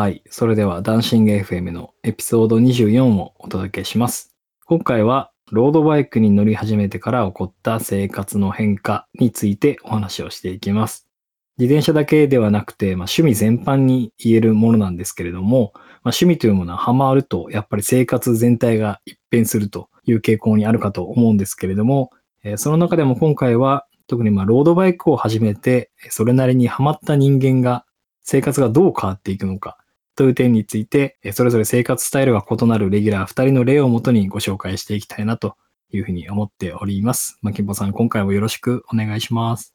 はい。それでは、ダンシング FM のエピソード24をお届けします。今回は、ロードバイクに乗り始めてから起こった生活の変化についてお話をしていきます。自転車だけではなくて、まあ、趣味全般に言えるものなんですけれども、まあ、趣味というものはハマると、やっぱり生活全体が一変するという傾向にあるかと思うんですけれども、えその中でも今回は、特にまあロードバイクを始めて、それなりにハマった人間が生活がどう変わっていくのかという点について、えーそれぞれ生活スタイルが異なるレギュラー2人の例をもとにご紹介していきたいなというふうに思っております。まきんぼさん、今回もよろしくお願いします。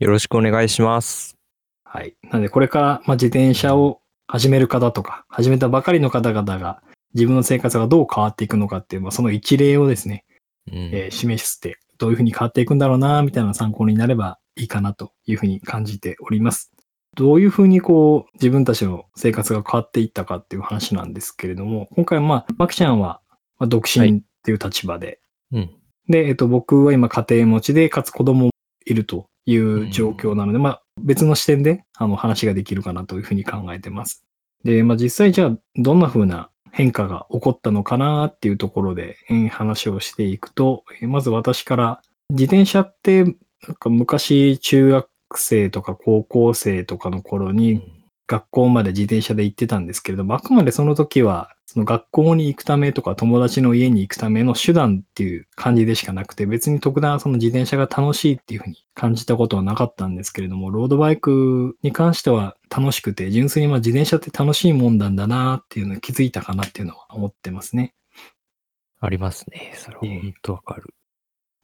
よろしくお願いします。はい。なので、これから、まあ、自転車を始める方とか、始めたばかりの方々が、自分の生活がどう変わっていくのかっていう、まあ、その一例をですね、うんえー示して、どういうふうに変わっていくんだろうな、みたいな参考になればいいかなというふうに感じております。どういうふうにこう、自分たちの生活が変わっていったかっていう話なんですけれども、今回はまあ、まきちゃんは、まあ、独はい身っていう立場で、うん。で、えっと、僕は今家庭持ちで、かつ子供もいるという状況なので、まあ、別の視点で、あの、話ができるかなというふうに考えてます。で、まあ、実際じゃあ、どんな風な変化が起こったのかなっていうところで、えー話をしていくと、えーまず私から、自転車って、なんか昔、中学生とか高校生とかの頃に、学校まで自転車で行ってたんですけれども、あくまでその時は、その学校に行くためとか友達の家に行くための手段っていう感じでしかなくて、別に特段その自転車が楽しいっていうふうに感じたことはなかったんですけれども、ロードバイクに関しては楽しくて、純粋にまあ自転車って楽しいもんなんだなっていうのに気づいたかなっていうのは思ってますね。ありますね。それはええ本当わかる。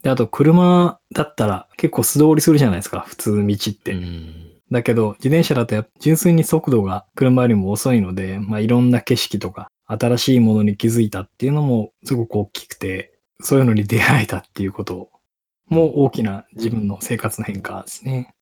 で、あと車だったら結構素通りするじゃないですか、普通道って。うん。だけど、自転車だと純粋に速度が車よりも遅いので、まあいろんな景色とか、新しいものに気づいたっていうのもすごく大きくて、そういうのに出会えたっていうことも大きな自分の生活の変化ですね。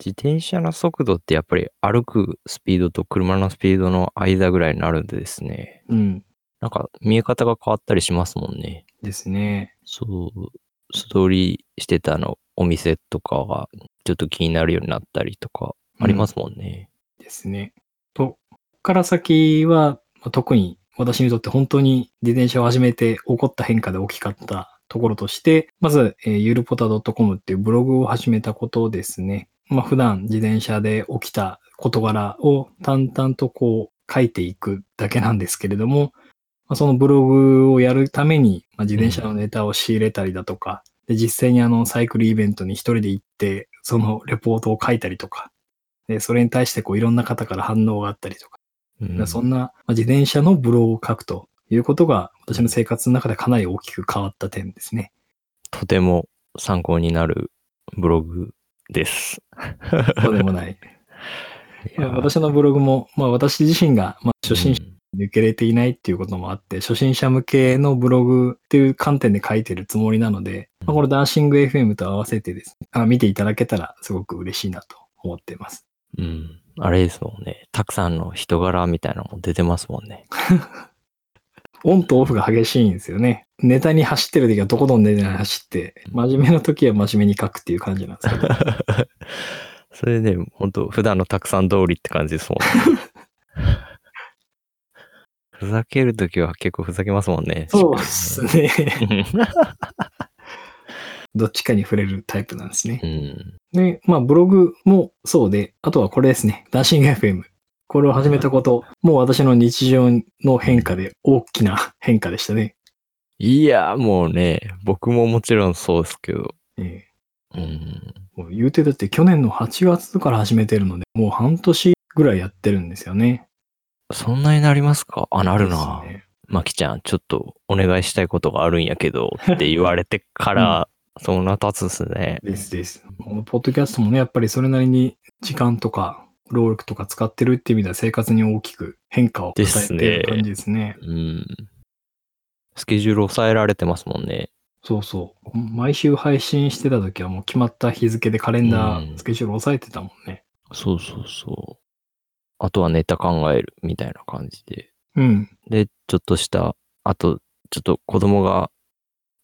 自転車の速度ってやっぱり歩くスピードと車のスピードの間ぐらいになるんでですね。うん。なんか見え方が変わったりしますもんね。ですね。そう。素通りしてたのお店とかがちょっと気になるようになったりとかありますもんね。ですね。と、ここから先は、まあ特に私にとって本当に自転車を始めて起こった変化で大きかったところとして、まず、えーゆるぽた .com っていうブログを始めたことですね。まあ普段自転車で起きた事柄を淡々とこう書いていくだけなんですけれども、まあ、そのブログをやるために、まあ、自転車のネタを仕入れたりだとか、で実際にあのサイクルイベントに一人で行って、そのレポートを書いたりとか、で、それに対してこういろんな方から反応があったりとか、うんそんなまあ自転車のブログを書くということが私の生活の中でかなり大きく変わった点ですね。とても参考になるブログです。そうでもない。いや私のブログも、まあ私自身が、まあ、初心者うんに受け入れていないっていうこともあって、初心者向けのブログっていう観点で書いてるつもりなので、まあ、これダンシング FM と合わせてですね、あ見ていただけたらすごく嬉しいなと思っています。うん。あれですもんね。たくさんの人柄みたいなのも出てますもんね。オンとオフが激しいんですよね。ネタに走ってる時はとことんネタに走って、真面目な時は真面目に書くっていう感じなんですけど。それで、本当普段のたくさん通りって感じですもんね。ふざけるときは結構ふざけますもんね。そうですね。う どっちかに触れるタイプなんですね。ん。で、まあブログもそうで、あとはこれですね。ダンシング FM。これを始めたこと、もう私の日常の変化で大きな変化でしたね。いや、もうね、僕ももちろんそうですけど。えうん。えもう言うてだって去年の8月から始めてるので、もう半年ぐらいやってるんですよね。そんなになりますか？あ、なるな。ですねまきちゃん、ちょっとお願いしたいことがあるんやけど、って言われてから、そんな経つんすね。ですです。このポッドキャストもね、やっぱりそれなりに時間とか、労力とか使ってるっていう意味では生活に大きく変化を与えている感じですね。うん。スケジュール抑えられてますもんね。そうそう。毎週配信してた時はもう決まった日付でカレンダうんー、スケジュール押さえてたもんね。そうそうそう。あとはネタ考えるみたいな感じで。うん。で、ちょっとした、あと、ちょっと子供が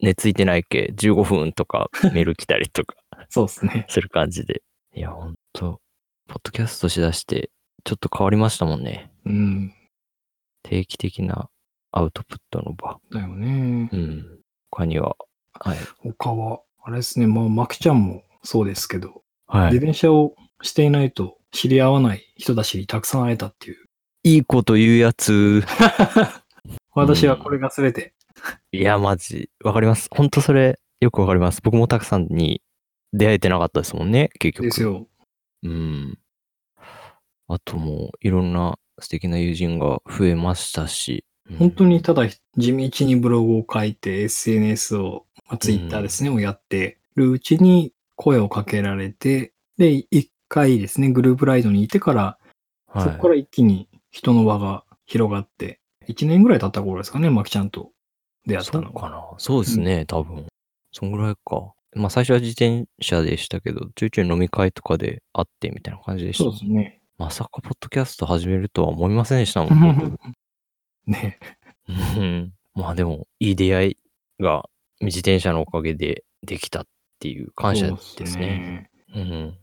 寝ついてないっけ、15分とか メール来たりとかそうですね。する感じで。いや、ほんと、ポッドキャストしだして、ちょっと変わりましたもんね。うん。定期的なアウトプットの場。だよねう。ん。他には、はい。他は、あれですね、まあ、マキちゃんもそうですけど、はい。自転車をしていないと知り合わない人たちにたくさん会えたっていう。いいこと言うやつ。私はこれが全て。いや、マジ、わかります。ほんとそれ、よくわかります。僕もたくさんに出会えてなかったですもんね、結局。ですよ。うん。あともう、いろんな素敵な友人が増えましたし。うん本当にただ地道にブログを書いて SNS を、まあ、Twitter ですね、をやってるうちに声をかけられて、で、一回ですね、グループライドにいてから、はい、そこから一気に人の輪が広がって、1年ぐらい経った頃ですかね、マキちゃんと出会ったのが。そうかな。そうですね、多分。そんぐらいか。まあ最初は自転車でしたけど、ちょいちょい飲み会とかで会ってみたいな感じでした。そうですね。まさかポッドキャスト始めるとは思いませんでしたもん、僕ねうん まあでも、いい出会いが自転車のおかげでできたっていう感謝ですね。うん。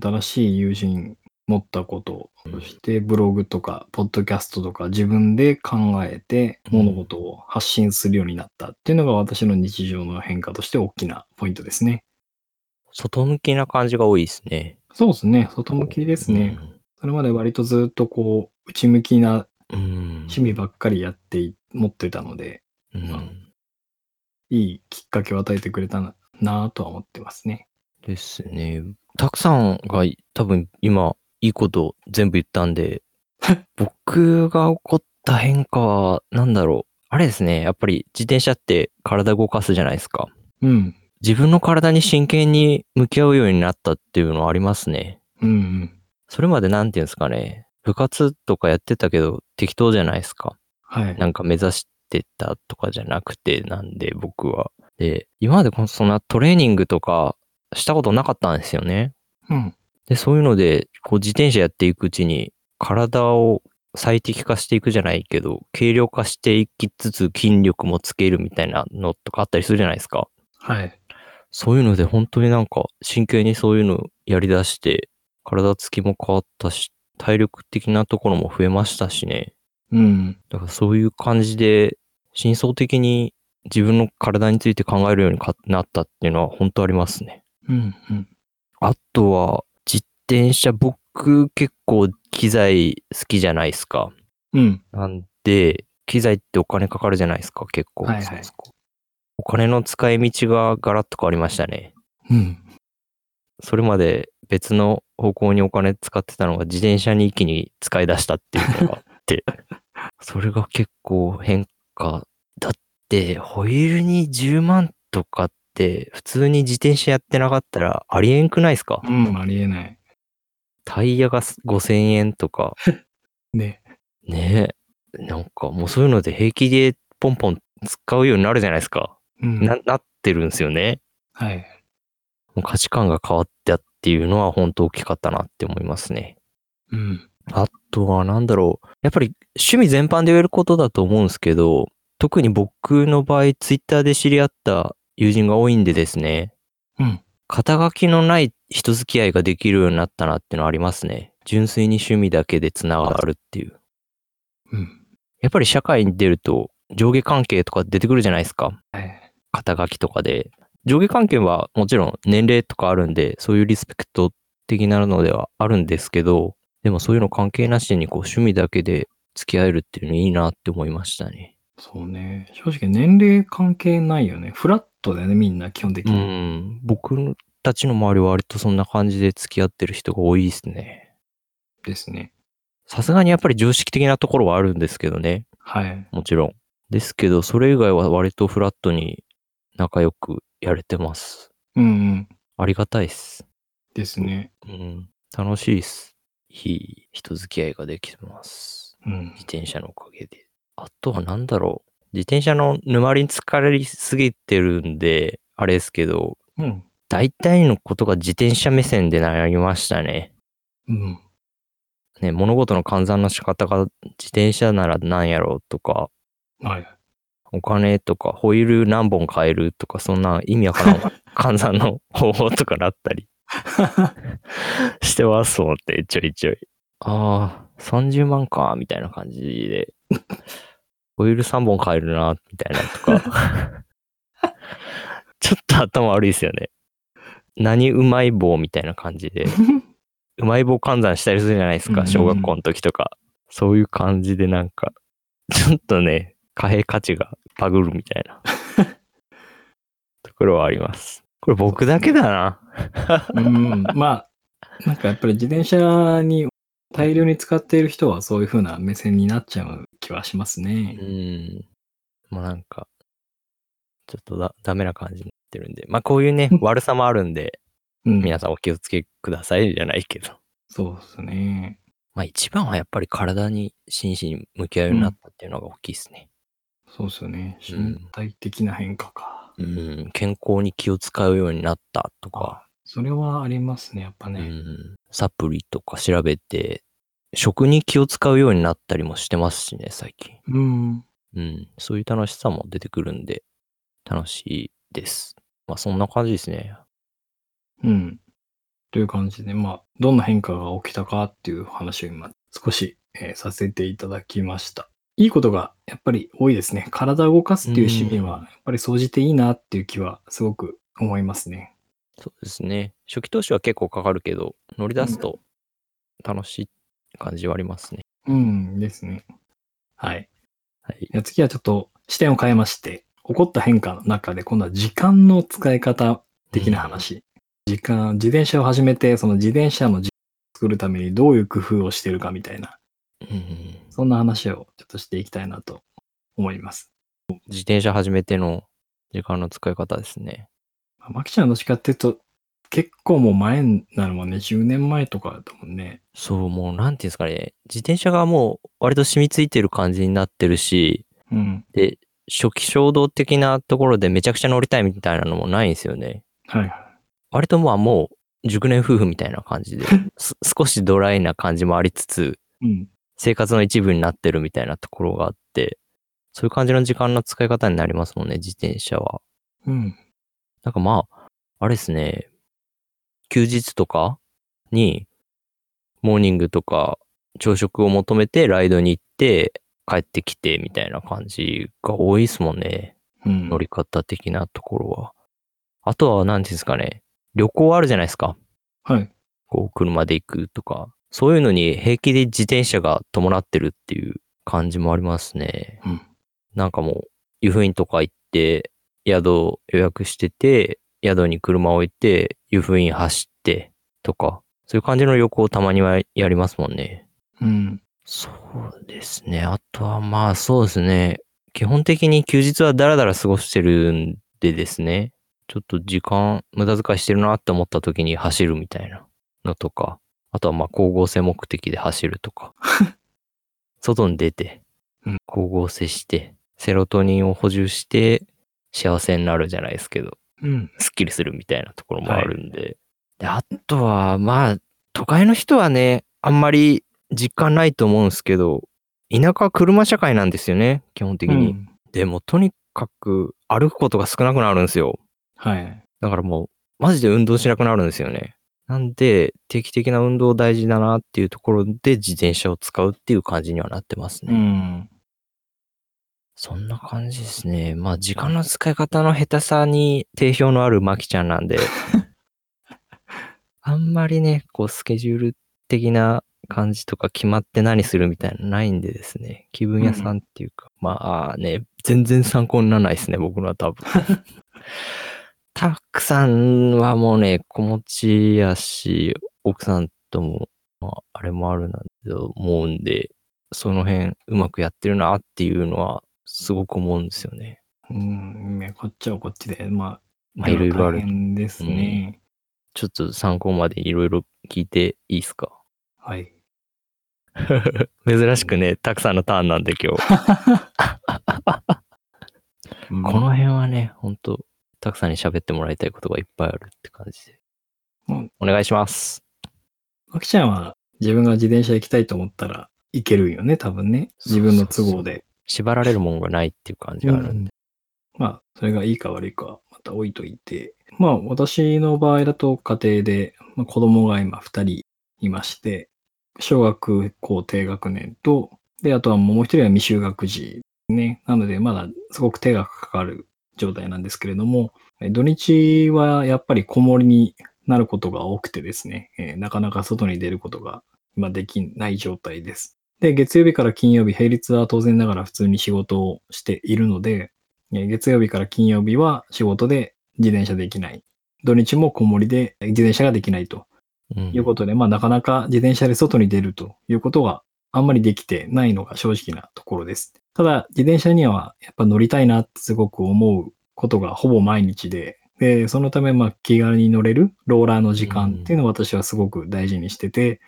新しい友人持ったこと、そしてブログとか、ポッドキャストとか自分で考えて物事を発信するようになったっていうのが私の日常の変化として大きなポイントですね。外向きな感じが多いですね。そうですね。外向きですね。それまで割とずっとこう、内向きなうん。趣味ばっかりやってい、持ってたので、うん。いいきっかけを与えてくれたな、とは思ってますね。ですね。たくさんが多分今いいこと全部言ったんで、僕が起こった変化は何だろう。あれですね。やっぱり自転車って体動かすじゃないですか。うん。自分の体に真剣に向き合うようになったっていうのはありますね。うんうん。それまでなんていうんですかね。部活とかやってたけど適当じゃないですか。はい。なんか目指してたとかじゃなくて、なんで僕は。で、今までこのそんなトレーニングとかしたことなかったんですよね。うん。で、そういうので、こう自転車やっていくうちに、体を最適化していくじゃないけど、軽量化していきつつ筋力もつけるみたいなのとかあったりするじゃないですか。はい。そういうので本当になんか真剣にそういうのやり出して、体つきも変わったし、体力的なところも増えましたしね。うん。だからそういう感じで、深層的に自分の体について考えるようにかなったっていうのは本当ありますね。うん。うん。あとは、自転車、僕結構機材好きじゃないですか。うん。なんで、機材ってお金かかるじゃないですか、結構。はいはいお金の使い道がガラッと変わりましたね。うん。それまで別の方向にお金使ってたのが自転車に一気に使い出したっていうのがあって、それが結構変化。だって、ホイールに10万とかって、普通に自転車やってなかったらありえんくないですか？うん。ありえない。タイヤが5000円とか、ね。ねえ。なんかもうそういうので平気でポンポン使うようになるじゃないですか。うん。な、なってるんですよね。はい。もう価値観が変わったっていうのは本当大きかったなって思いますね。うん。あとはなんだろう。やっぱり趣味全般で言えることだと思うんですけど、特に僕の場合、ツイッターで知り合った友人が多いんでですね、うん。肩書きのない人付き合いができるようになったなっていうのはありますね。純粋に趣味だけで繋がるっていう。うん。やっぱり社会に出ると上下関係とか出てくるじゃないですか。はい。肩書きとかで。上下関係はもちろん年齢とかあるんで、そういうリスペクト的なのではあるんですけど、でもそういうの関係なしにこう趣味だけで付き合えるっていうのいいなって思いましたね。そうね。正直年齢関係ないよね。フラットだよね、みんな基本的うに。ん。僕たちの周りは割とそんな感じで付き合ってる人が多いですね。ですね。さすがにやっぱり常識的なところはあるんですけどね。はい。もちろん。ですけど、それ以外は割とフラットに仲良くやれてます。うんうん。ありがたいっす。ですね。うん。楽しいっす。いい人付き合いができてます。うん自。転車のおかげで。あとは何だろう。自転車の沼りに疲れすぎてるんで、あれですけど、うん。大体のことが自転車目線でなりましたね。うん。ね、物事の換算の仕方が自転車なら何やろうとか、はい。お金とか、ホイール何本買えるとか、そんな意味わからん換算の方法とかだったり してますもんって、ちょいちょい。ああ、30万か、みたいな感じで、オイル3本買えるな、みたいなとか。ちょっと頭悪いですよね。何うまい棒みたいな感じで、うまい棒換算したりするじゃないですか、小学校の時とか。そういう感じでなんか、ちょっとね、貨幣価値がバグるみたいな ところはあります。これ僕だけだな。うん、まあ、なんかやっぱり自転車に大量に使っている人はそういう風な目線になっちゃう気はしますうね。ん。まあなんか、ちょっとだダメな感じになってるんで。まあこういうね、悪さもあるんで、うん。皆さんお気をつけくださいじゃないけど。そうですね。まあ一番はやっぱり体に真摯に向き合うようになったっていうのが大きいですね。そうですよね。うん身体的な変化か。うん。健康に気を使うようになったとか、それはありますね、やっぱうね。ん。サプリとか調べて、食に気を使うようになったりもしてますしね、最近。うん。うん。そういう楽しさも出てくるんで、楽しいです。まあそんな感じですね。うん。という感じで、まあ、どんな変化が起きたかっていう話を今、少し、えーさせていただきました。いいことがやっぱり多いですね。体を動かすっていう趣味は、やっぱり総じていいなっていう気はすごく思いますね。そうですね。初期投資は結構かかるけど、乗り出すと楽しい感じはありますね。うんですね。はい。はい。じゃあ次はちょっと視点を変えまして、起こった変化の中で今度は時間の使い方的な話。時間、自転車を始めて、その自転車の時間を作るためにどういう工夫をしてるかみたいな、うん。そんな話をちょっとしていきたいなと思います。自転車始めての時間の使い方ですね。まあマキちゃんどっちかっていうと、結構もう前になるもんね。10年前とかだもんね。そう、もうなんていうんですかね。自転車がもう割と染みついてる感じになってるし、うん。で、初期衝動的なところでめちゃくちゃ乗りたいみたいなのもないんですよね。はいはい。割とまあもう熟年夫婦みたいな感じで、す少しドライな感じもありつつ、うん。生活の一部になってるみたいなところがあって、そういう感じの時間の使い方になりますもんね、自転車は。うん。なんかまあ、あれですね、休日とかに、モーニングとか朝食を求めてライドに行って帰ってきてみたいな感じが多いですもんね。うん。乗り方的なところは。あとは何ていうんですかね、旅行あるじゃないですか。はい。こう車で行くとか。そういうのに平気で自転車が伴ってるっていう感じもありますね。うん。なんかもう、湯布院とか行って、宿を予約してて、宿に車を置いて、湯布院走って、とか、そういう感じの旅行をたまにはやりますもんね。うん。そうですね。あとはまあそうですね。基本的に休日はダラダラ過ごしてるんでですね。ちょっと時間無駄遣いしてるなって思った時に走るみたいなのとか。あとはまあ光合成目的で走るとか。外に出てうん、光合成して、セロトニンを補充して幸せになるじゃないですけど。うん。スッキリするみたいなところもあるんで。で、あとは、まあ、都会の人はね、あんまり実感ないと思うんですけど、田舎は車社会なんですよね、基本的に。うんでも、とにかく歩くことが少なくなるんですよ。はい。だからもう、マジで運動しなくなるんですよね。なんで、定期的な運動大事だなっていうところで自転車を使うっていう感じにはなってますうね。ん。そんな感じですね。まあ、時間の使い方の下手さに定評のあるマキちゃんなんで、あんまりね、こう、スケジュール的な感じとか決まって何するみたいなのないんでですね、気分屋さんっていうか、まあね、全然参考にならないですね、僕のは多分。タクさんはもうね、子持ちやし、奥さんとも、まあ、あれもあるなと思うんで、その辺うまくやってるなっていうのはすごく思うんですよね。うん。ねこっちはこっちで、まあ、まあいろいろあるですね。ちょっと参考までいろいろ聞いていいですか？はい。珍しくね、たくさんのターンなんで今日。うんこの辺はね、ほんと、たくさんに喋ってもらいたいことがいっぱいあるって感じでうん。お願いします。マキちゃんは自分が自転車行きたいと思ったら行けるんよね、多分ね。自分の都合で。縛られるもんがないっていう感じがあるんで。まあ、それがいいか悪いかまた置いといて。まあ、私の場合だと家庭で、まあ、子供が今2人いまして、小学校低学年と、で、あとはもう一人は未就学児ね。なので、まだすごく手がかかる状態なんですけれども、土日はやっぱり子守になることが多くてですね、えーなかなか外に出ることが今できない状態です。で、月曜日から金曜日、平日は当然ながら普通に仕事をしているので、えー月曜日から金曜日は仕事で自転車できない。土日も子守で自転車ができないとうんいうことで、まあなかなか自転車で外に出るということがあんまりできてないのが正直なところです。ただ、自転車にはやっぱ乗りたいなってすごく思うことがほぼ毎日で、で、そのためまあ気軽に乗れるローラーの時間っていうのを私はすごく大事にしてて、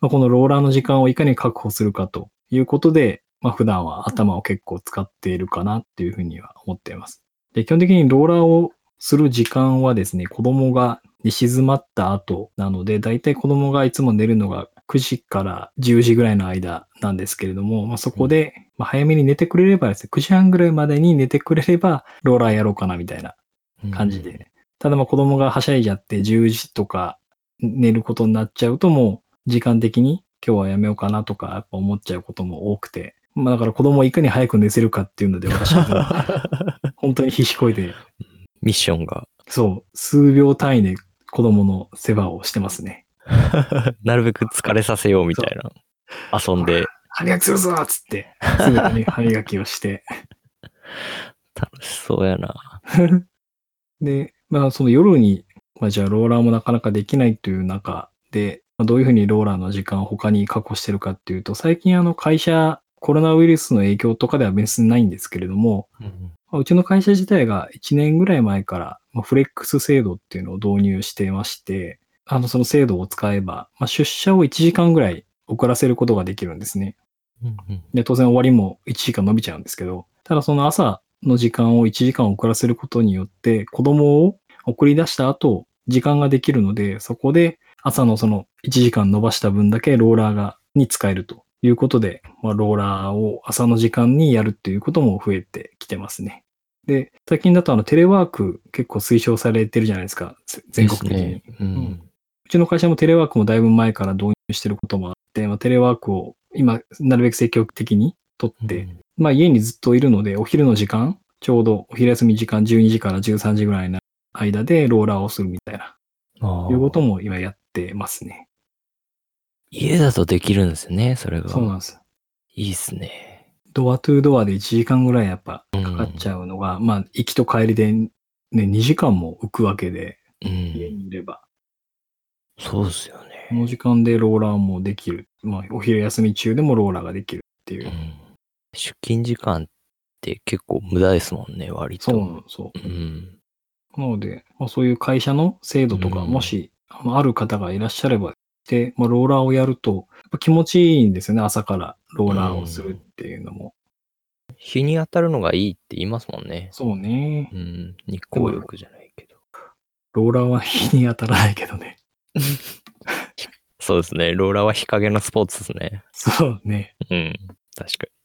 まあ、このローラーの時間をいかに確保するかということで、まあ普段は頭を結構使っているかなっていうふうには思っています。で、基本的にローラーをする時間はですね、子供が寝静まった後なので、だいたい子供がいつも寝るのが9時から10時ぐらいの間なんですけれども、まあ、そこで、まあ、早めに寝てくれればですね、9時半ぐらいまでに寝てくれれば、ローラーやろうかなみたいな感じで。ただまあ子供がはしゃいじゃって10時とか寝ることになっちゃうともう時間的に今日はやめようかなとかやっぱ思っちゃうことも多くて。まあだから子供をいかに早く寝せるかっていうので私は 本当に必死こいて、ミッションが、そう、数秒単位で子供の世話をしてますね。なるべく疲れさせようみたいな。遊んで歯磨きするぞっつって、すぐに歯磨きをして。楽しそうやな。で、まあその夜に、まあじゃあローラーもなかなかできないという中で、まあどういうふうにローラーの時間を他に確保してるかっていうと、最近あの会社、コロナウイルスの影響とかでは別にないんですけれども、まあうちの会社自体が1年ぐらい前から、まあフレックス制度っていうのを導入してまして、あのその制度を使えば、まあ、出社を1時間ぐらい遅らせることができるんですね。うんうんで、当然終わりも1時間伸びちゃうんですけど、ただその朝の時間を1時間遅らせることによって、子供を送り出した後、時間ができるので、そこで朝のその1時間伸ばした分だけローラーが、に使えるということで、まあ、ローラーを朝の時間にやるっていうことも増えてきてますね。で、最近だとあのテレワーク結構推奨されてるじゃないですか。全国的に。うんうちの会社もテレワークもだいぶ前から導入してることもあって、まあ、テレワークを今、なるべく積極的に取って、まあ家にずっといるので、お昼の時間、ちょうどお昼休み時間12時から13時ぐらいの間でローラーをするみたいな、いうことも今やってますね。家だとできるんですね、それが。そうなんです。いいっすね。ドアトゥードアで1時間ぐらいやっぱうんかかっちゃうのが、まあ行きと帰りでね、2時間も浮くわけで、うん。家にいれば。そうですよこのね。時間でローラーもできる。まあお昼休み中でもローラーができるっていうう。ん出勤時間って結構無駄ですもんね、割と。そうなの、そう。うん。なので、まあ、そういう会社の制度とか、うんもし、あのある方がいらっしゃれば、で、まあ、ローラーをやると、やっぱ気持ちいいんですよね、朝からローラーをするっていうのも。日に当たるのがいいって言いますもんね。そうねう。ん。日光浴じゃないけど。ローラーは日に当たらないけどね。そうですね。ローラーは日陰のスポーツですね。そうね。うん。確かに。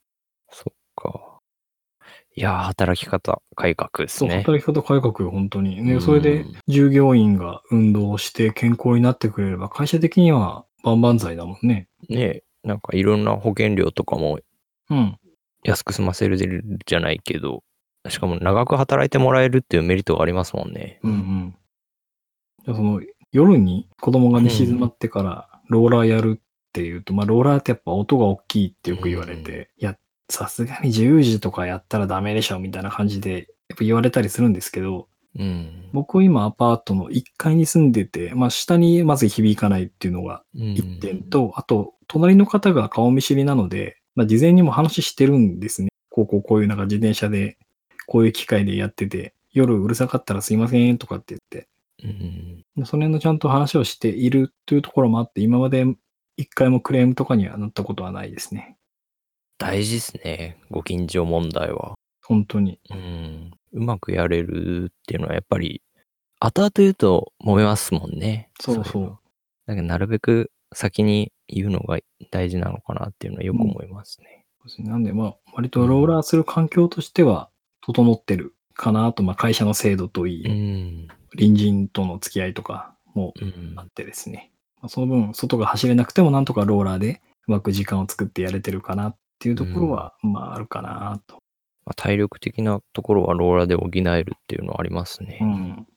いやー、働き方改革ですね。働き方改革よ、本当に。ね、うんそれで従業員が運動をして健康になってくれれば、会社的には万々歳だもんね。ねなんかいろんな保険料とかもうん。安く済ませるじゃないけど、しかも長く働いてもらえるっていうメリットがありますもんね。うんうん。じゃあその夜に子供が寝静まってからローラーやるっていうと、まあローラーってやっぱ音が大きいってよく言われて、いや、さすがに10時とかやったらダメでしょみたいな感じでやっぱ言われたりするんですけど、うん。僕今アパートの1階に住んでて、まあ下にまず響かないっていうのがうん1点と、あと隣の方が顔見知りなので、まあ事前にも話してるんですね。こうこうこういうなんか自転車でこういう機械でやってて、夜うるさかったらすいませんとかって言って、うんでその辺のちゃんと話をしているというところもあって、今まで一回もクレームとかにはなったことはないですね。大事ですね。ご近所問題は。本当に。うん。うまくやれるっていうのはやっぱり、後々言うと揉めますもんね。そうそれはだからなるべく先に言うのが大事なのかなっていうのはよく思いますね。う。なんで、まあ、割とローラーする環境としては整ってるかなと、まあ会社の制度といい、うん。隣人との付き合いとかもうんあってですね。まあその分、外が走れなくてもなんとかローラーでうまく時間を作ってやれてるかなっていうところは、まああるかなと。まあ、体力的なところはローラーで補えるっていうのはありますね。うん。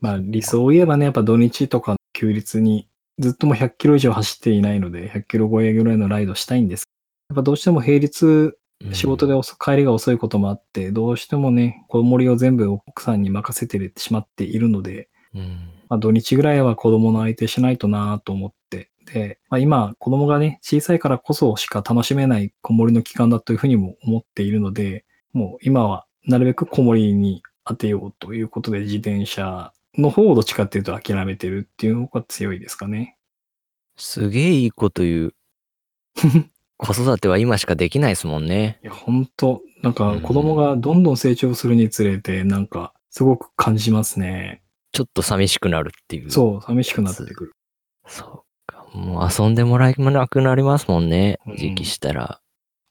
まあ理想を言えばね、やっぱ土日とか休日にずっともう100キロ以上走っていないので、100キロ超えぐらいのライドしたいんです。やっぱどうしても平日うん仕事で遅帰りが遅いこともあって、どうしてもね、子守りを全部奥さんに任せてしまっているので、うん。まあ、土日ぐらいは子供の相手しないとなと思って。で、まあ、今、子供がね、小さいからこそしか楽しめない子守りの期間だというふうにも思っているので、もう今はなるべく子守りに当てようということで、自転車の方をどっちかっていうと諦めてるっていうのが強いですかね。すげえいいこと言う。子育ては今しかできないですもんね。いや、本当なんかうん子供がどんどん成長するにつれて、なんかすごく感じますね。ちょっと寂しくなるっていう。そう、寂しくなってくる。そうか。もう遊んでもらえなくなりますもんねうん。時期したら。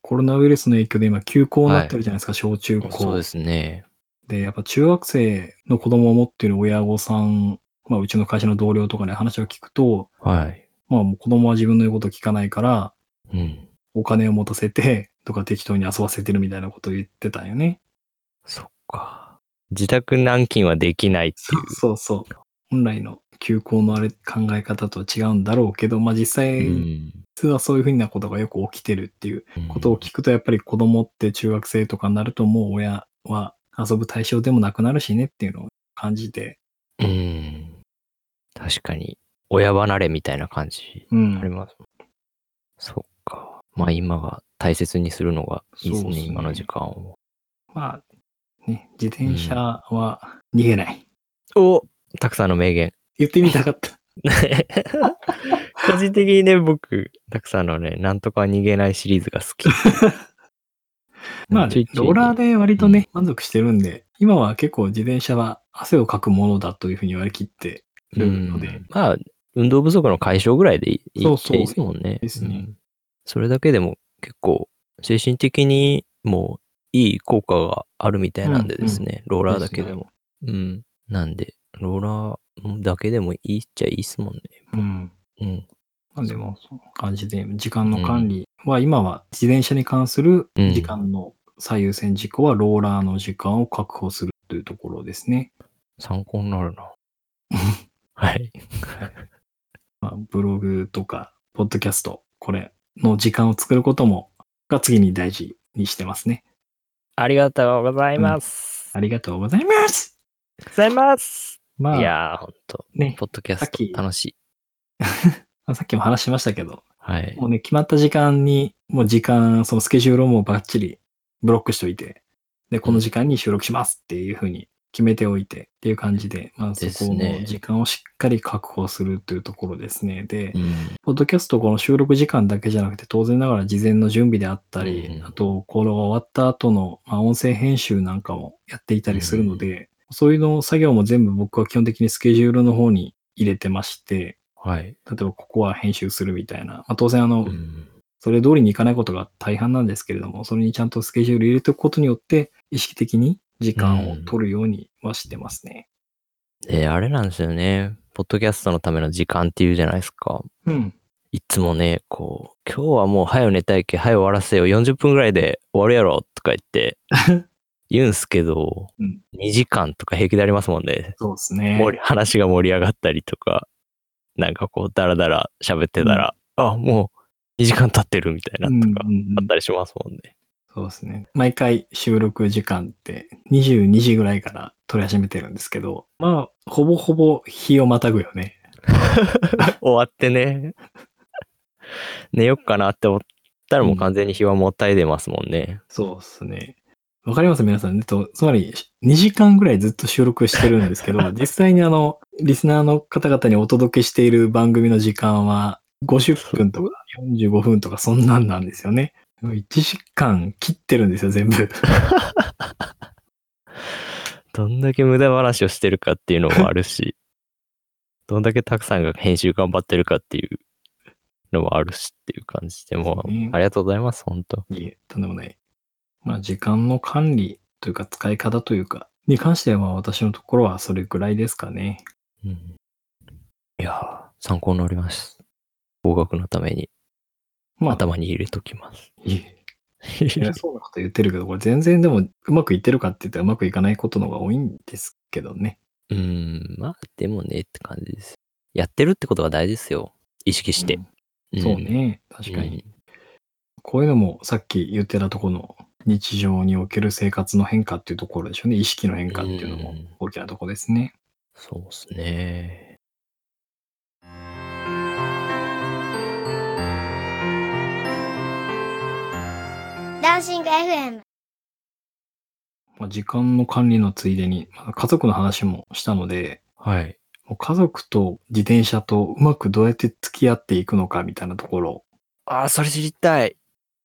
コロナウイルスの影響で今休校になってるじゃないですか、小中高。そうですね。で、やっぱ中学生の子供を持っている親御さん、まあうちの会社の同僚とかに話を聞くと、はい。まあもう子供は自分の言うこと聞かないから、うん。お金を持たせて、とか適当に遊ばせてるみたいなことを言ってたんよね。そっか。自宅軟禁はできないってそいうそうそう。本来の休校のあれ考え方とは違うんだろうけど、まあ実際、うん。普通はそういうふうなことがよく起きてるっていうことを聞くと、やっぱり子供って中学生とかになるともう親は遊ぶ対象でもなくなるしねっていうのを感じて、うん。確かに、親離れみたいな感じうんあります。そっか。まあ今が大切にするのがいいですね、すね今の時間を。まあ、ね、自転車は逃げない。おたくさんの名言。言ってみたかった。個人的にね、僕、たくさんのね、なんとか逃げないシリーズが好き。まあ、ローラーで割とね、満足してるんで、今は結構自転車は汗をかくものだというふうに言われきってるので、うんまあ、運動不足の解消ぐらいでいいそうそうですもんね。ですねうんそれだけでも結構、精神的にもいい効果があるみたいなんでですね、ローラーだけでも。うん。なんで、ローラーだけでもいいっちゃいいっすもんね。うん。うん。まあでも、そんな感じで、時間の管理は、今は自転車に関するうん時間の最優先事項は、ローラーの時間を確保するというところですね。参考になるな。はい。まあ、ブログとか、ポッドキャスト、これの時間を作ることも、が次に大事にしてますね。ありがとうございます。ありがとうございます。ございます。まあ、いやー、ほんと、ね、ポッドキャスさっきト楽しい。さっきも話しましたけど、はい。もうね、決まった時間に、もう時間、そのスケジュールをもうバッチリブロックしといて、で、この時間に収録しますっていうふうに決めておいてっていう感じで、まあそこの時間をしっかり確保するというところですね。でう、ん。ポッドキャストこの収録時間だけじゃなくて、当然ながら事前の準備であったり、うんあと、これが終わった後の、まあ、音声編集なんかもやっていたりするので、そういうの作業も全部僕は基本的にスケジュールの方に入れてまして、はい。例えばここは編集するみたいな。まあ、当然あの、うんそれ通りにいかないことが大半なんですけれども、それにちゃんとスケジュール入れておくことによって、意識的に時間を取るようにはしてますね。で、あれなんですよね。ポッドキャストのための時間っていうじゃないですか。うん。いつもね、こう、今日はもう早寝たいけ、早終わらせよ、40分ぐらいで終わるやろ、とか言って、言うんすけど、うん2時間とか平気でありますもんね。そうですね。話が盛り上がったりとか、なんかこう、だらだら喋ってたら、あ、もう2時間経ってるみたいなうんとかうんうんあったりしますもんね。そうですね。毎回収録時間って22時ぐらいから撮り始めてるんですけど、まあ、ほぼほぼ日をまたぐよね。終わってね、寝よっかなって思ったらもう完全に日はもったい出ますもんね。そうですね。わかります？皆さん。えっと、つまり、2時間ぐらいずっと収録してるんですけど、実際にあの、リスナーの方々にお届けしている番組の時間は、50分とか45分とかそんなんなんですよね。1時間切ってるんですよ、全部。どんだけ無駄話をしてるかっていうのもあるし、どんだけたくさんが編集頑張ってるかっていうのもあるしっていう感じで、もう、ねありがとうございます、本当いえ、とんでもない。まあ、時間の管理というか、使い方というか、に関しては、私のところはそれくらいですかね。うん。いやー、参考になります。合格のためにまあ、頭に入れときます。いえ。偉そうなこと言ってるけど、これ全然でもうまくいってるかって言ったらうまくいかないことの方が多いんですけどね。うーん、まあでもねって感じです。やってるってことが大事ですよ。意識して。うんそうね。確かに。うんこういうのもさっき言ってたところの日常における生活の変化っていうところでしょうね。意識の変化っていうのもうん大きなところですね。そうですね。ダンシング FM まあ、時間の管理のついでに、まあ家族の話もしたので、はい。もう家族と自転車とうまくどうやって付き合っていくのかみたいなところああ、それ知りたい。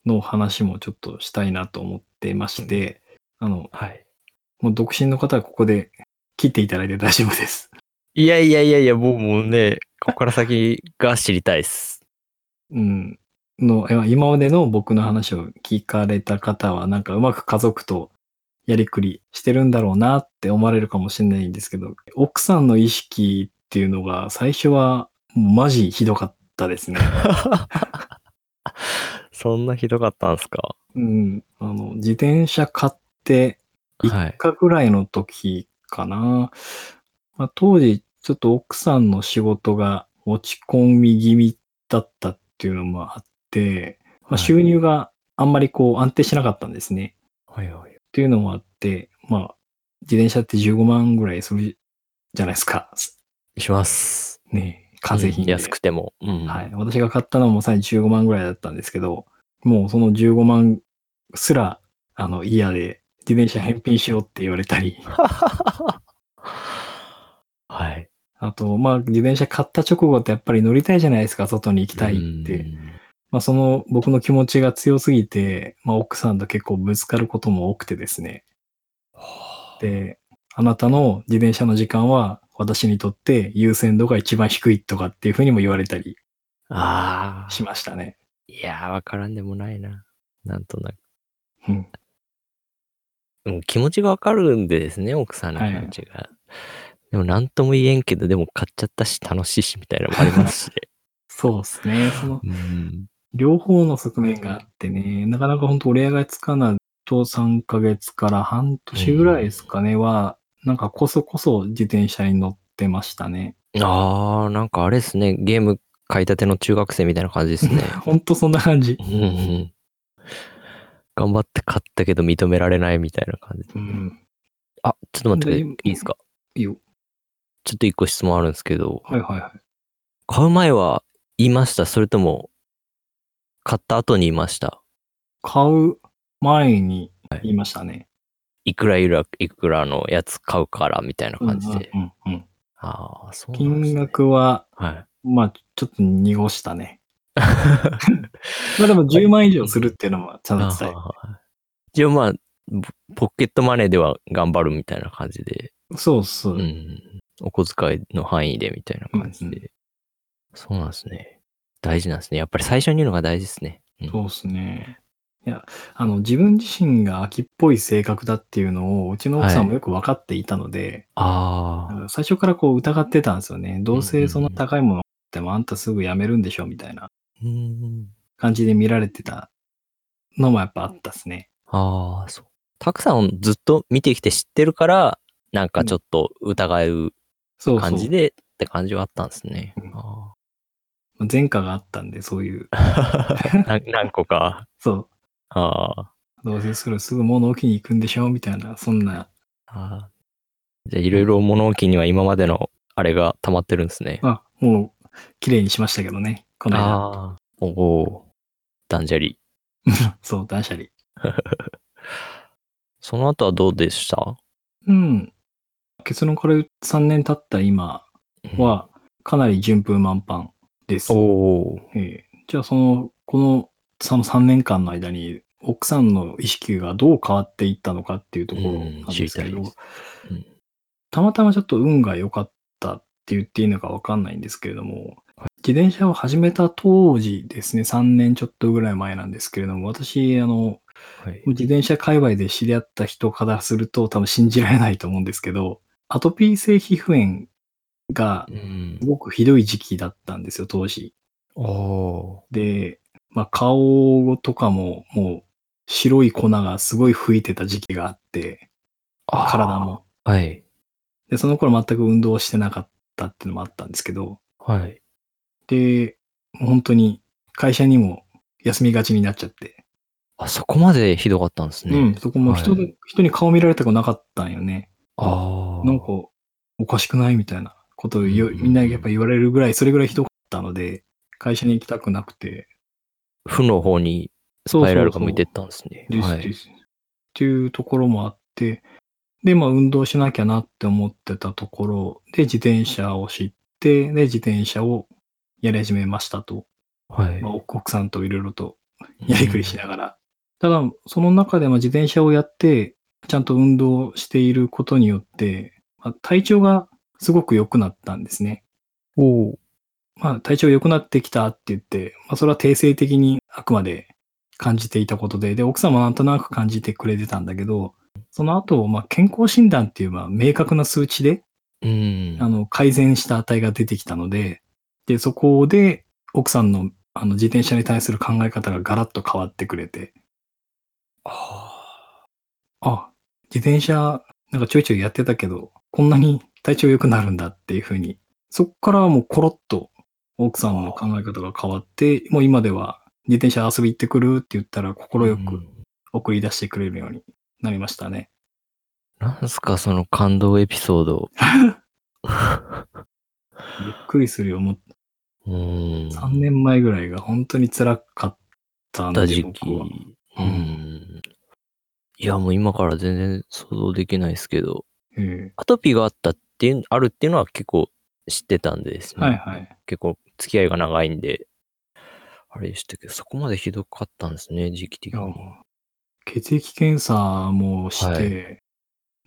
の話もちょっとしたいなと思ってまして、あの、はい。もう独身の方はここで切っていただいて大丈夫です。いやいやいやいや、もうもうね、ここから先が知りたいです。うん。の、今までの僕の話を聞かれた方は、なんかうまく家族とやりくりしてるんだろうなって思われるかもしれないんですけど、奥さんの意識っていうのが最初はマジひどかったですね。そんなひどかったんですか？うん。あの、自転車買ってはい1。日ぐらいの時かな。まあ、当時、ちょっと奥さんの仕事が落ち込み気味だったっていうのもあって、まあ、はい収入があんまりこう安定しなかったんですね。はいはい。っていうのもあって、まあ、自転車って15万ぐらいするじゃないですか。します。ねえ完成品で、うん安くても。うん。はい。私が買ったのもさに15万ぐらいだったんですけど、もうその15万すら、あの、嫌で、自転車返品しようって言われたり、はい。あと、まあ、自転車買った直後ってやっぱり乗りたいじゃないですか、外に行きたいって。うんまあ、その僕の気持ちが強すぎて、まあ、奥さんと結構ぶつかることも多くてですね。で、あなたの自転車の時間は私にとって優先度が一番低いとかっていうふうにも言われたりああ。しましたね。いやー、わからんでもないな。なんとなく。うん。うん、気持ちがわかるんでですね、奥さんの気持ちが。でも、なんとも言えんけど、でも買っちゃったし、楽しいし、みたいなのもありますし。そうですね。そのうん。両方の側面があってね、なかなか本当折り合いがつかないと3ヶ月から半年ぐらいですかねは、なんかこそこそ自転車に乗ってましたね。あー、なんかあれですね、ゲーム買いたての中学生みたいな感じですね。本当そんな感じ。うんうん頑張って買ったけど認められないみたいな感じ。うん。あ、ちょっと待って。いいですか？いいよ。ちょっと一個質問あるんですけど、はいはいはい。買う前は言いました？それとも、買った後に言いました？買う前に言いましたね。いくらいらいくらのやつ買うからみたいな感じで。うんうんうんああ、そうなんです金ね。額は、はい。まあ、ちょっと濁したね。まあでも10万以上するっていうのもちゃんと伝え一応まあ、ポポケットマネーでは頑張るみたいな感じで、そうそう。うん。お小遣いの範囲でみたいな感じで。うんそうなんですね。大事なんですね。やっぱり最初に言うのが大事ですね。うんそうですね。いや、あの、自分自身が飽きっぽい性格だっていうのを、うちの奥さんもよく分かっていたので、ああ。最初からこう疑ってたんですよね。どううんうんうんせその高いものってもあんたすぐやめるんでしょみたいなうん。感じで見られてたのもやっぱあったですね。ああ、そう。たくさんをずっと見てきて知ってるから、なんかちょっと疑うそう。感じでって感じはあったんですね。うんあ前科があったんで、そういう。何個か。そう。ああ。どうせすぐすぐ物置に行くんでしょ？みたいな、そんな。あーじゃあいろいろ物置には今までのあれが溜まってるんですね。あ、もう、綺麗にしましたけどね。この間。ああ。おお。断捨離。そう、断捨離。その後はどうでした？うん。結論から言う3年経った今は、かなり順風満帆です。おお。ええじゃあ、その、この、その3年間の間に、奥さんの意識がどう変わっていったのかっていうところなんですけど、うんうんたまたまちょっと運が良かったって言っていいのかわかんないんですけれども、自転車を始めた当時ですね、3年ちょっとぐらい前なんですけれども、私、あの、はい。自転車界隈で知り合った人からすると多分信じられないと思うんですけど、アトピー性皮膚炎がうんす。ごくひどい時期だったんですよ、当時。で、まあ、顔とかももう白い粉がすごい吹いてた時期があって、体も。はい。で、その頃全く運動してなかったっていうのもあったんですけど、はい。で、本当に会社にも休みがちになっちゃって、あ、そこまでひどかったんですね。うん、そこも人,、はい人に顔見られたくなかったんよね。ああ。なんか、おかしくないみたいなことを言ううんみんなやっぱ言われるぐらい、それぐらいひどかったので、会社に行きたくなくて。負の方にスパイラルが向いてったんですね。ですはい。です。っていうところもあって、で、まあ運動しなきゃなって思ってたところで、自転車を知って、で、自転車をやり始めましたと。はいまあ、奥さんといろいろとやりくりしながら。ただ、その中でも自転車をやって、ちゃんと運動していることによって、まあ、体調がすごく良くなったんですね。おーまあ、体調良くなってきたって言って、まあ、それは定性的にあくまで感じていたことで、で、奥さんもなんとなく感じてくれてたんだけど、その後、まあ、健康診断っていう、まあ、明確な数値で、うん。あの、改善した値が出てきたので、で、そこで、奥さんの、あの、自転車に対する考え方がガラッと変わってくれて、ああ、自転車、なんかちょいちょいやってたけど、こんなに体調良くなるんだっていうふうに、そっからはもうコロッと奥さんの考え方が変わって、もう今では自転車遊び行ってくるって言ったらー快くうん送り出してくれるようになりましたね。なんすか、その感動エピソード。びっくりするよ。もううん。3年前ぐらいが本当に辛かったんで、た時期。僕は。ううんん。いや、もう今から全然想像できないですけど、えアトピーがあったっていう、あるっていうのは結構知ってたんでですえね。はいはい。結構付き合いが長いんで、あれでしたけど、そこまでひどかったんですね、時期的に。血液検査もして、はい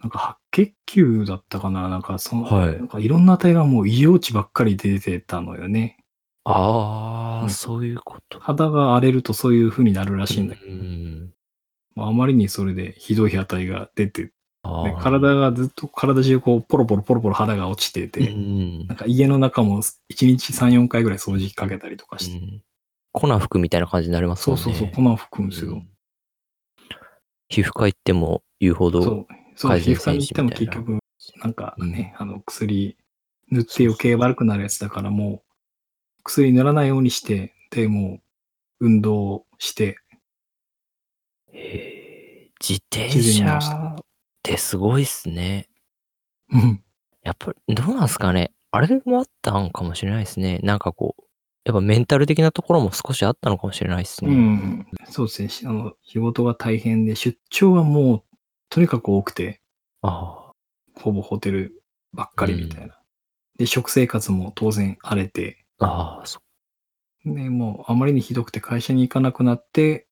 なんか白血球だったかななんかその、はいなんかいろんな値がもう異様値ばっかり出てたのよね。ああ、うんそういうこと。肌が荒れるとそういう風になるらしいんだけど、うん。まああまりにそれでひどい値が出て、で体がずっと体中こうポロポロポロポロ肌が落ちてて、うん。なんか家の中も1日3、4回ぐらい掃除機かけたりとかして、うん。粉吹くみたいな感じになりますもね。そうんそうそう、粉を吹くんですよ。うん。皮膚科行っても言うほど。そう。そう、皮膚科に行っても結局、なんかね、あの薬塗って余計悪くなるやつだからもう、薬塗らないようにして、で、もう、運動して、へー。自転車ってすごいっすね。うん。やっぱり、どうなんすかね。あれもあったんかもしれないですね。なんかこう、やっぱメンタル的なところも少しあったのかもしれないですうね。ん。そうですね。しあの、仕事が大変で、出張がもう、とにかく多くて、あほぼホテルばっかりみたいな。で、食生活も当然荒れて、あ、ああ、そで、もうあまりにひどくて会社に行かなくなって、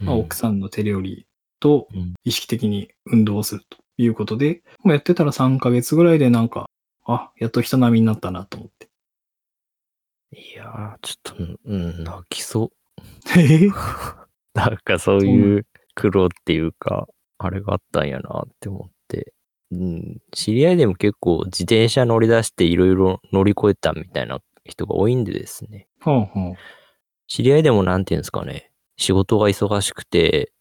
う。まあ、奥さんの手料理とうん意識的に運動をするということで、もうやってたら3ヶ月ぐらいでなんか、あ、やっと人並みになったなと思って。いやー、ちょっと、うん、泣きそう。なんかそういう苦労っていうか、あれがあったんやなって思って。うん、知り合いでも結構自転車乗り出していろいろ乗り越えたみたいな人が多いんでですね。ほうほう。知り合いでもなんていうんですかね、仕事が忙しくて、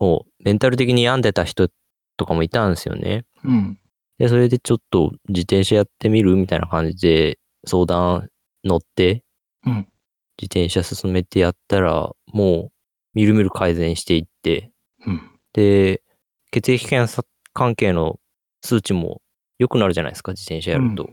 もうメンタル的に病んでた人とかもいたんですよね。うん。で、それでちょっと自転車やってみるみたいな感じで相談乗って、うん。自転車進めてやったら、もうみるみる改善していって、うん。で、血液検査関係の数値も良くなるじゃないですか、自転車やると。う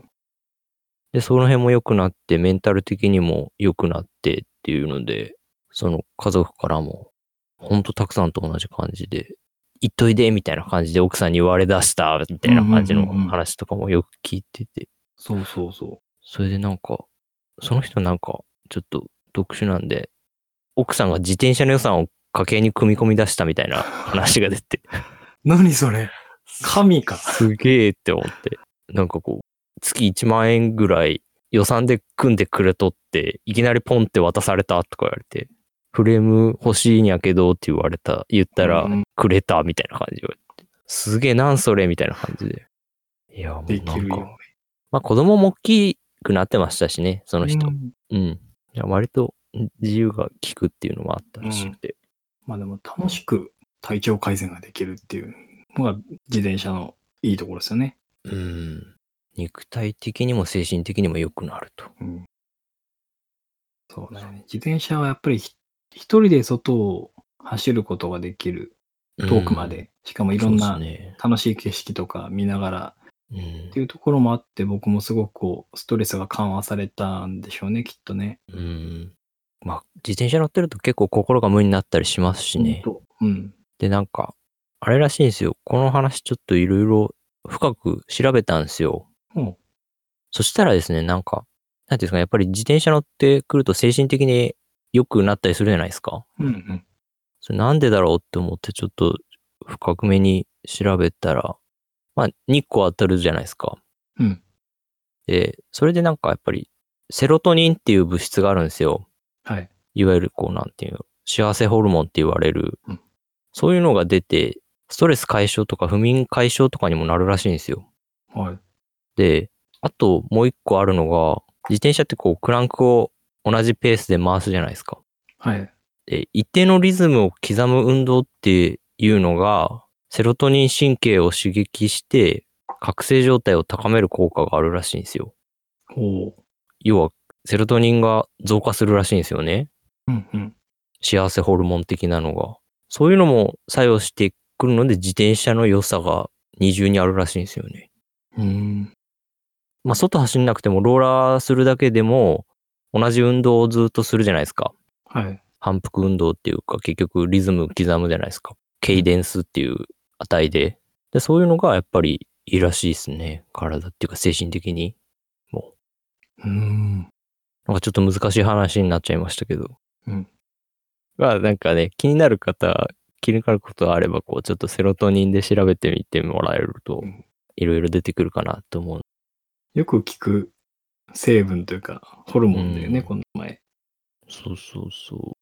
で、その辺も良くなって、メンタル的にも良くなってっていうので、その家族からも、ほんとたくさんと同じ感じで、行っといでみたいな感じで奥さんに言われ出したみたいな感じの話とかもよく聞いてて、そうそうそそれでなんか、その人なんか、ちょっと特殊なんで、奥さんが自転車の予算を家計に組み込み出したみたいな話が出て、う。何それ？神か。すげえって思って。なんかこう、月1万円ぐらい予算で組んでくれとって、いきなりポンって渡されたとか言われて、フレーム欲しいんやけどって言われた、言ったらうん、くれたみたいな感じで。すげえなんそれみたいな感じで。いや、もうできるなんかよ。まあ子供も大きくなってましたしね、その人。ううん。んいや割と自由が利くっていうのもあったらしくて。まあでも楽しく体調改善ができるっていうのが自転車のいいところですよね。うん。肉体的にも精神的にも良くなると。うん。そうだよね。自転車はやっぱりひ一人で外を走ることができる。遠くまで。しかもいろんな。楽しい景色とか見ながらうんっていうところもあって、僕もすごくこう、ストレスが緩和されたんでしょうね、きっとね。うん。まあ、自転車乗ってると結構心が無になったりしますしね。うん。で、なんか、あれらしいんですよ。この話ちょっといろいろ深く調べたんですよ。うんそしたらですね、なんか、なんていうんですかね、やっぱり自転車乗ってくると精神的に良くなったりするじゃないですか。うんうん。それなんでだろうって思ってちょっと深くめに調べたら、まあ、日光当たるじゃないですか。うん。で、それでなんかやっぱり、セロトニンっていう物質があるんですよ。はい。いわゆるこう、なんていうの、幸せホルモンって言われる、うんそういうのが出て、ストレス解消とか不眠解消とかにもなるらしいんですよ。はい。で、あともう一個あるのが、自転車ってこう、クランクを同じペースで回すじゃないですか。はい。で、一定のリズムを刻む運動っていうのが、セロトニン神経を刺激して、覚醒状態を高める効果があるらしいんですよ。ほう。要は、セロトニンが増加するらしいんですよね。うんうん。幸せホルモン的なのが。そういうのも作用してくるので、自転車の良さが二重にあるらしいんですよね。うーん。まあ、外走んなくても、ローラーするだけでも、同じ運動をずっとするじゃないですか。はい。反復運動っていうか、結局リズム刻むじゃないですか。ケイデンスっていう値で。で、そういうのがやっぱりいいらしいですね。体っていうか精神的に。もうーん。う。なんかちょっと難しい話になっちゃいましたけど。うん。まあなんかね、気になる方、気になることがあれば、こう、ちょっとセロトニンで調べてみてもらえるとうん、いろいろ出てくるかなと思う。よく聞く成分というか、ホルモンだよね、うんこの前。そうそうそう。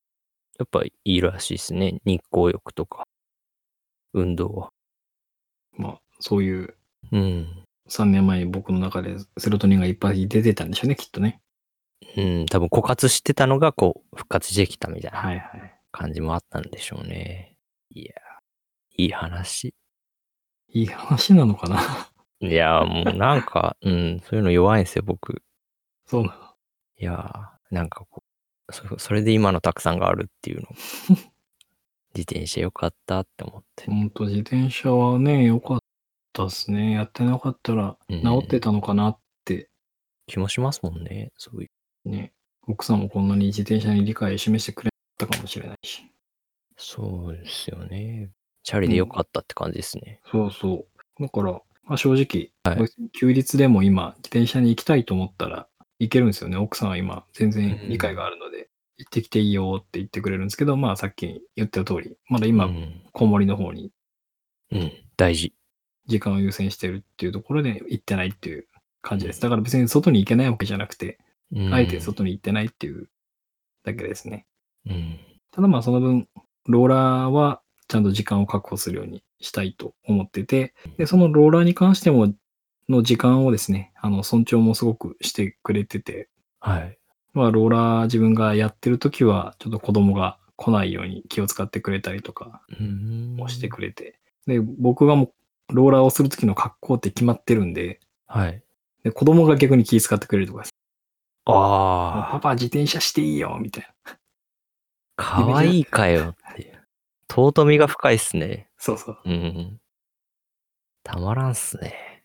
やっぱいいらしいですね。日光浴とか、運動は。まあ、そういううん。3年前に僕の中でセロトニンがいっぱい出てたんでしょうね、きっとね。うん、多分枯渇してたのがこう復活してきたみたいなはいはい。感じもあったんでしょうね。いや、いい話。いい話なのかな？いや、もうなんか、うん、そういうの弱いんですよ、僕。そうなの。いや、なんかこう、そそれで今のたくさんがあるっていうの。自転車よかったって思って。ほんと自転車はね、良かったですね。やってなかったらうん治ってたのかなって気もしますもんね、そういう。ね。奥さんもこんなに自転車に理解示してくれたかもしれないし。そうですよね。チャリでよかったって感じですね。そうそう。だから、まあ、正直、はい休日でも今、自転車に行きたいと思ったら行けるんですよね。奥さんは今、全然理解があるので、行ってきていいよって言ってくれるんですけど、まあさっき言った通り、まだ今、うん、子守の方にうん、大事。時間を優先してるっていうところで行ってないっていう感じです。だから別に外に行けないわけじゃなくて、うんあえて外に行ってないっていうだけですね。うん。ただまあその分、ローラーはちゃんと時間を確保するようにしたいと思ってて、で、そのローラーに関しても、の時間をですね、あの、尊重もすごくしてくれてて、はい。まあ、ローラー自分がやってる時は、ちょっと子供が来ないように気を使ってくれたりとかうんもしてくれて、で、僕がもう、ローラーをする時の格好って決まってるんで、はい。で子供が逆に気遣ってくれるとかです。ああ。パパ自転車していいよ、みたいな。かわいいかよっていう。尊みが深いっすね。そうそう。うん。たまらんっすね。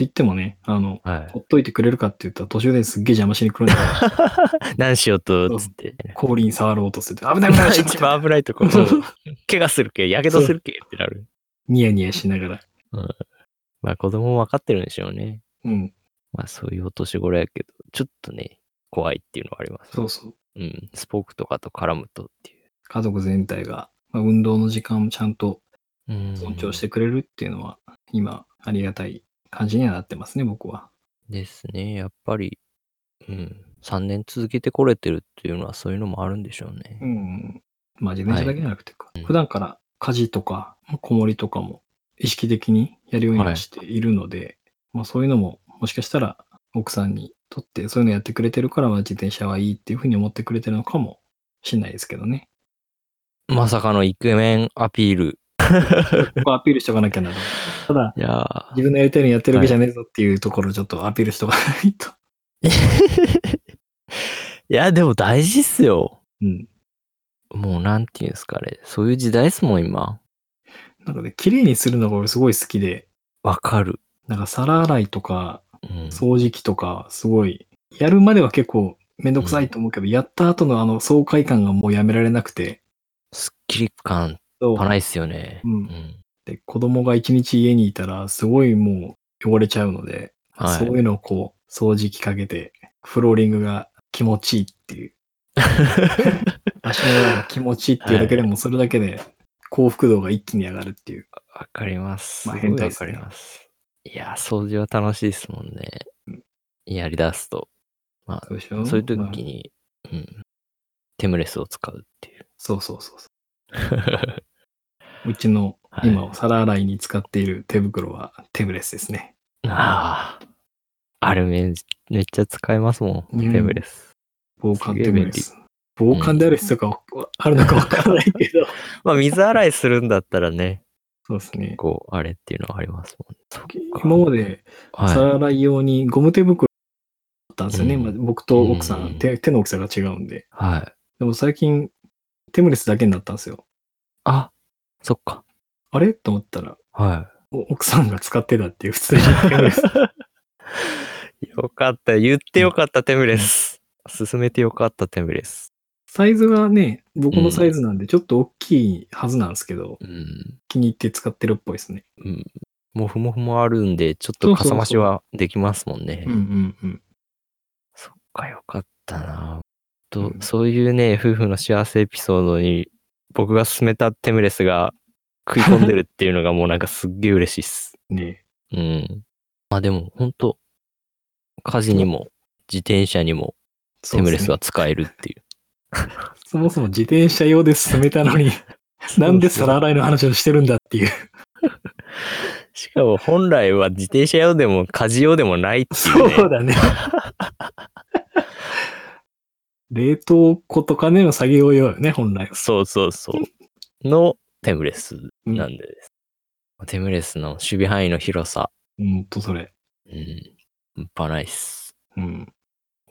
言ってもね、あの、はほっといてくれるかって言ったら途中ですっげえ邪魔しに来るんだから、い。何しようと、つって。後輪触ろうとすると、危ない危ない 一番危ないところ。怪我するけ、やけどするけってなる。ニヤニヤしながら。まあ子供も分かってるんでしょうね。うん。まあそういうお年頃やけど、ちょっとね、怖いっていうのはあります。そうそう。うん。スポークとかと絡むとっていう。家族全体が、まあ、運動の時間をちゃんとうん尊重してくれるっていうのは、今、ありがたい感じにはなってますね、僕は。ですね。やっぱり、うん。3年続けてこれてるっていうのはそういうのもあるんでしょうね。うん。まあ自転車だけじゃなくてか、うん普段から家事とか、子守とかも意識的にやるようにはしているので、まあそういうのももしかしたら奥さんにとってそういうのやってくれてるから、まあ自転車はいいっていうふうに思ってくれてるのかもしれないですけどね。まさかのイクメンアピール。ここアピールしとかなきゃなと。ただ、いやー自分のやりたいのやってるわけじゃねえぞっていうところをちょっとアピールしとかないと。いや、でも大事っすよ。うん。もうなんていうんですかね。そういう時代っすもん、今。なんかね、綺麗にするのが俺すごい好きで、わかる。なんか皿洗いとかうん。掃除機とかすごい、やるまでは結構めんどくさいと思うけど、やった後のあの爽快感がもうやめられなくて、すっきり感そうパないっすよね。うんん。で子供が一日家にいたらすごいもう汚れちゃうので、はいそういうのをこう掃除機かけて、フローリングが気持ちいいっていう。足の裏が気持ちいいっていうだけでも、それだけで幸福度が一気に上がるっていう。わかります。まあ変態っすねわかります。いや、掃除は楽しいですもんねうん。やり出すと。まそうそういうまあ時に、うん。テムレスを使うっていう。そうそうそうそう。うちのはい今、皿洗いに使っている手袋はテブレスですね。ああ。あれめめっちゃ使えますもん。うんテムレス。防寒テブレス。防寒である必要があるのかわからないけど。まあ、水洗いするんだったらね、そうですね。こう、あれっていうのはありますもん。そっか今までは皿洗い用にゴム手袋だったんですよね。うんまあ、僕と奥さうんん手、手の大きさが違うんで。い。はい。でも最近、テムレスだけになったんですよ。あ、そっか。あれ？と思ったら、はお奥さんが使ってたっていう普通にテムレス。い。よかった。言ってよかった、テムレス。進めてよかった、テムレス。サイズはね、僕のサイズなんでちょっと大きいはずなんですけど、うん。気に入って使ってるっぽいですね。うん。もふもふもあるんで、ちょっとかさ増しはできますもんね。うんうんうん。そっか、よかったな。と、うんそういうね、夫婦の幸せエピソードに、僕が勧めたテムレスが食い込んでるっていうのがもうなんかすっげえ嬉しいっす。ねうん。まあでも、本当家事にも、自転車にも、テムレスは使えるっていう。そもそも自転車用で進めたのに、なんで皿洗いの話をしてるんだっていう。しかも本来は自転車用でも家事用でもないっていう、ね。そうだね。冷凍庫とかでの作業用よね、本来は。そうそうそう。のテムレスうんなんでです。テムレスの守備範囲の広さ。うんと、それ。うん。半端ないっす。うん。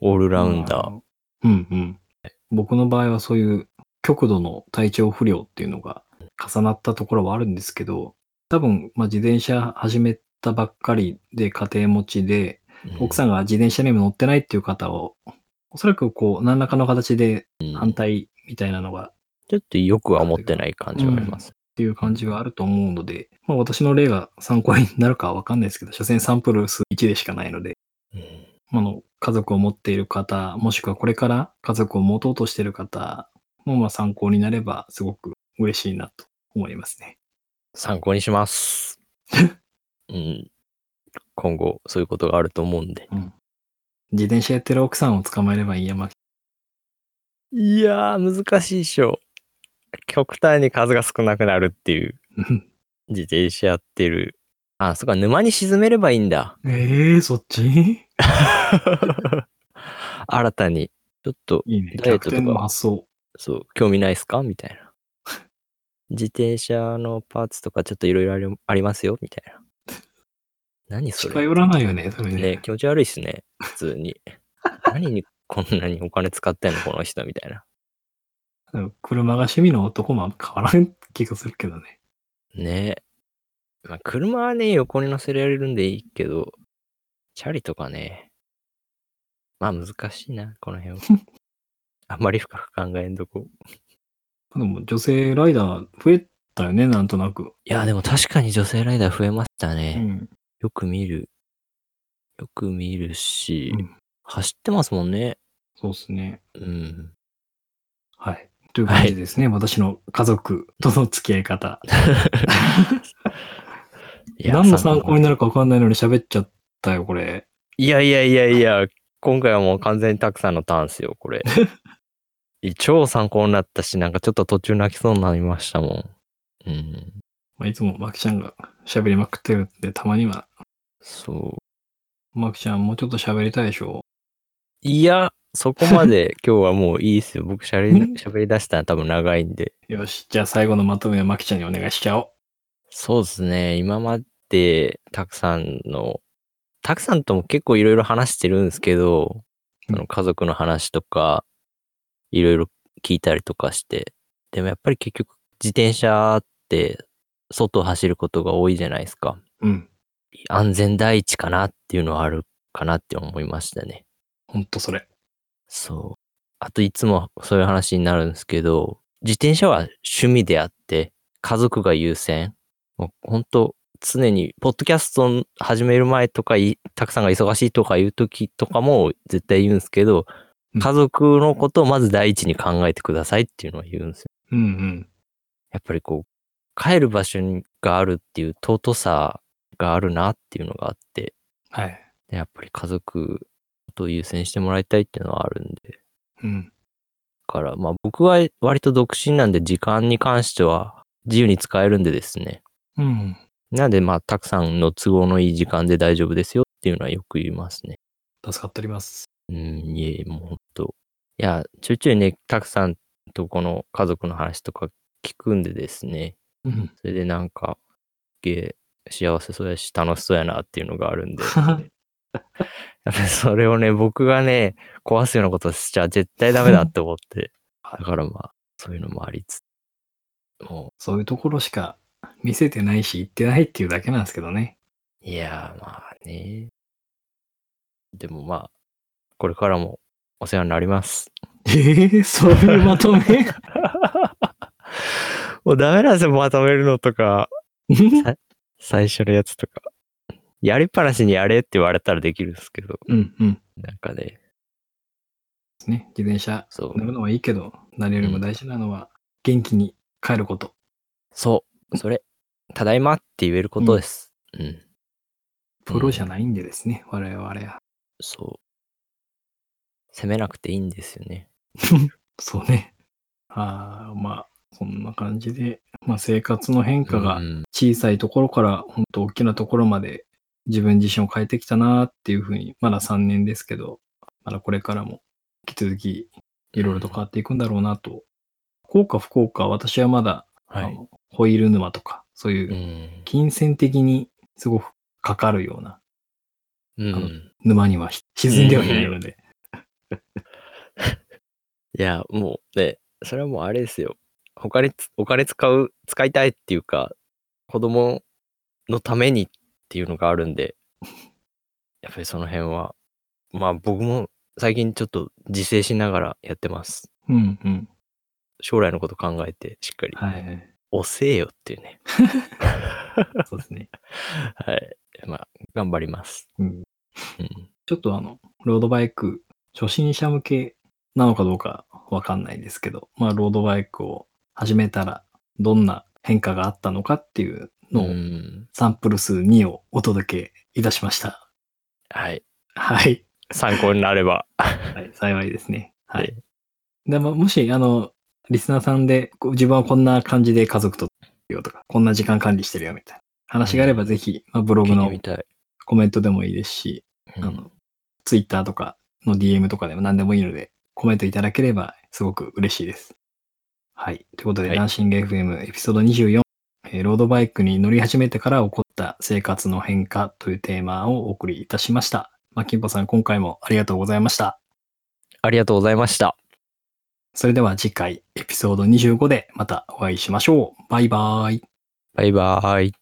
オールラウンダー。ー。うんうん。僕の場合はそういう極度の体調不良っていうのが重なったところはあるんですけど、多分、まあ、自転車始めたばっかりで家庭持ちで、奥さん、んが自転車にも乗ってないっていう方を、おそらくこう、何らかの形でうん反対みたいなのがちょっとよくは思ってない感じはあります。っていう感じがあると思うので、まあ私の例が参考になるかはわかんないですけど、所詮サンプル数1でしかないので、うんあの、家族を持っている方、もしくはこれから家族を持とうとしている方もまあ参考になればすごく嬉しいなと思いますね。参考にします。うん。今後、そういうことがあると思うんで。うん。自転車やってる奥さんを捕まえればいいや、まあ、いやー、難しいっしょ。極端に数が少なくなるっていう、うん自転車やってる。あ、そっか、沼に沈めればいいんだ。ええー、そっち？新たに、ちょっと、いいね。ダイエットとか。そう、興味ないっすか？みたいな。自転車のパーツとかちょっといろいろありますよ？みたいな。何それ近寄らないよね、それね。ね気持ち悪いっすね。普通に。何にこんなにお金使ってんのこの人みたいな。車が趣味の男も変わらん気がするけどね。ねまあ、車はね、横に乗せられるんでいいけど、チャリとかね、まあ難しいな、この辺は。あんまり深く考えんとこ。でも女性ライダー増えたよね、なんとなく。いや、でも確かに女性ライダー増えましたね。うん。よく見る。よく見るし、うん走ってますもんね。そうですね。うん。はい。という感じですね。私の家族との付き合い方。いや何の参考にななるか分かんないのに喋っちゃったよ、これ。いやいやいやいや、今回はもう完全にたくさんのターンですよ、これ。超参考になったし、なんかちょっと途中泣きそうになりましたもん。うん。まあ、いつもマキちゃんが喋りまくってるんで、たまにはそう。マキちゃん、もうちょっと喋りたいでしょ？いや、そこまで 今日はもういいですよ。僕しゃべり、喋り出したら多分長いんで。よし、じゃあ最後のまとめはマキちゃんにお願いしちゃおう。そうですね。今までたくさんの、たくさんとも結構いろいろ話してるんですけど、うんその家族の話とか、いろいろ聞いたりとかして。でもやっぱり結局自転車って外を走ることが多いじゃないですか。うん。安全第一かなっていうのはあるかなって思いましたね。ほんとそれ。そう。あといつもそういう話になるんですけど、自転車は趣味であって、家族が優先。もう本当常に、ポッドキャストを始める前とかい、たくさんが忙しいとかいう時とかも絶対言うんですけどうん、家族のことをまず第一に考えてくださいっていうのは言うんですよ。うんうん。やっぱりこう、帰る場所があるっていう尊さがあるなっていうのがあって、はい。でやっぱり家族と優先してもらいたいっていうのはあるんで、うん。から、まあ僕は割と独身なんで時間に関しては自由に使えるんでですね。うん。なんでまあたくさんの都合のいい時間で大丈夫ですよっていうのはよく言いますね。助かっております。うん、いえ、もうほんと。いや、ちょいちょいね、たくさんとこの家族の話とか聞くんでですね。うん。それでなんか、すげえ幸せそうやし楽しそうやなっていうのがあるんで。それをね、僕がね、壊すようなことしちゃ絶対ダメだって思って。だからまあ、そういうのもありつつ。もそういうところしか見せてないし、言ってないっていうだけなんですけどね。う、いやーまあね。でもまあ、これからもお世話になります。ええそういうまとめ？もうダメなんですよ、まとめるのとか。最初のやつとか。やりっぱなしにやれって言われたらできるんですけど、うんうん。なんかね、ね、自転車そう乗るのはいいけど、何よりも大事なのは、元気に帰ること。そう、それ、ただいまって言えることです。うん。プロじゃないんでですね、我々は。そう。責めなくていいんですよね。そうね。ああ、まあ、そんな感じで、まあ生活の変化がうん小さいところから本当大きなところまで自分自身を変えてきたなっていうふうに、まだ3年ですけど、まだこれからも引き続きいろいろと変わっていくんだろうなと。効果不効果、私はまだ、はい。ホイール沼とか、そうう。いうん金銭的にすごくかかるようなうん。沼には沈んではいないので。いや、もうね、それはもうあれですよ。他につお金使う、使いたいっていうか、子供のためにっていうのがあるんで、やっぱりその辺は、まあ僕も最近ちょっと自制しながらやってます。うんうん。将来のこと考えてしっかり、はいはい。遅えよっていうね。そうですね。はい。まあ、頑張ります。うんうん。ちょっとあの、ロードバイク、初心者向けなのかどうかわかんないですけど、まあ、ロードバイクを始めたら、どんな変化があったのかっていうのを、うんサンプル数2をお届けいたしました。はい。はい。参考になれば。はい、幸いですね。ははいい。でも、もし、あの、リスナーさんで、自分はこんな感じで家族とよとか、こんな時間管理してるよみたいな話があれば、ぜひ、まあ、ブログの。コメントでもいいですし、うんあの、ツイッターとかの DM とかでも何でもいいので、コメントいただければすごく嬉しいです。はい。ということで、はいダンシング FM エピソード24、えーロードバイクに乗り始めてから起こった生活の変化というテーマをお送りいたしました。マッキンポさん、今回もありがとうございました。ありがとうございました。それでは次回エピソード25でまたお会いしましょう。バイバーイ。バイバーイ。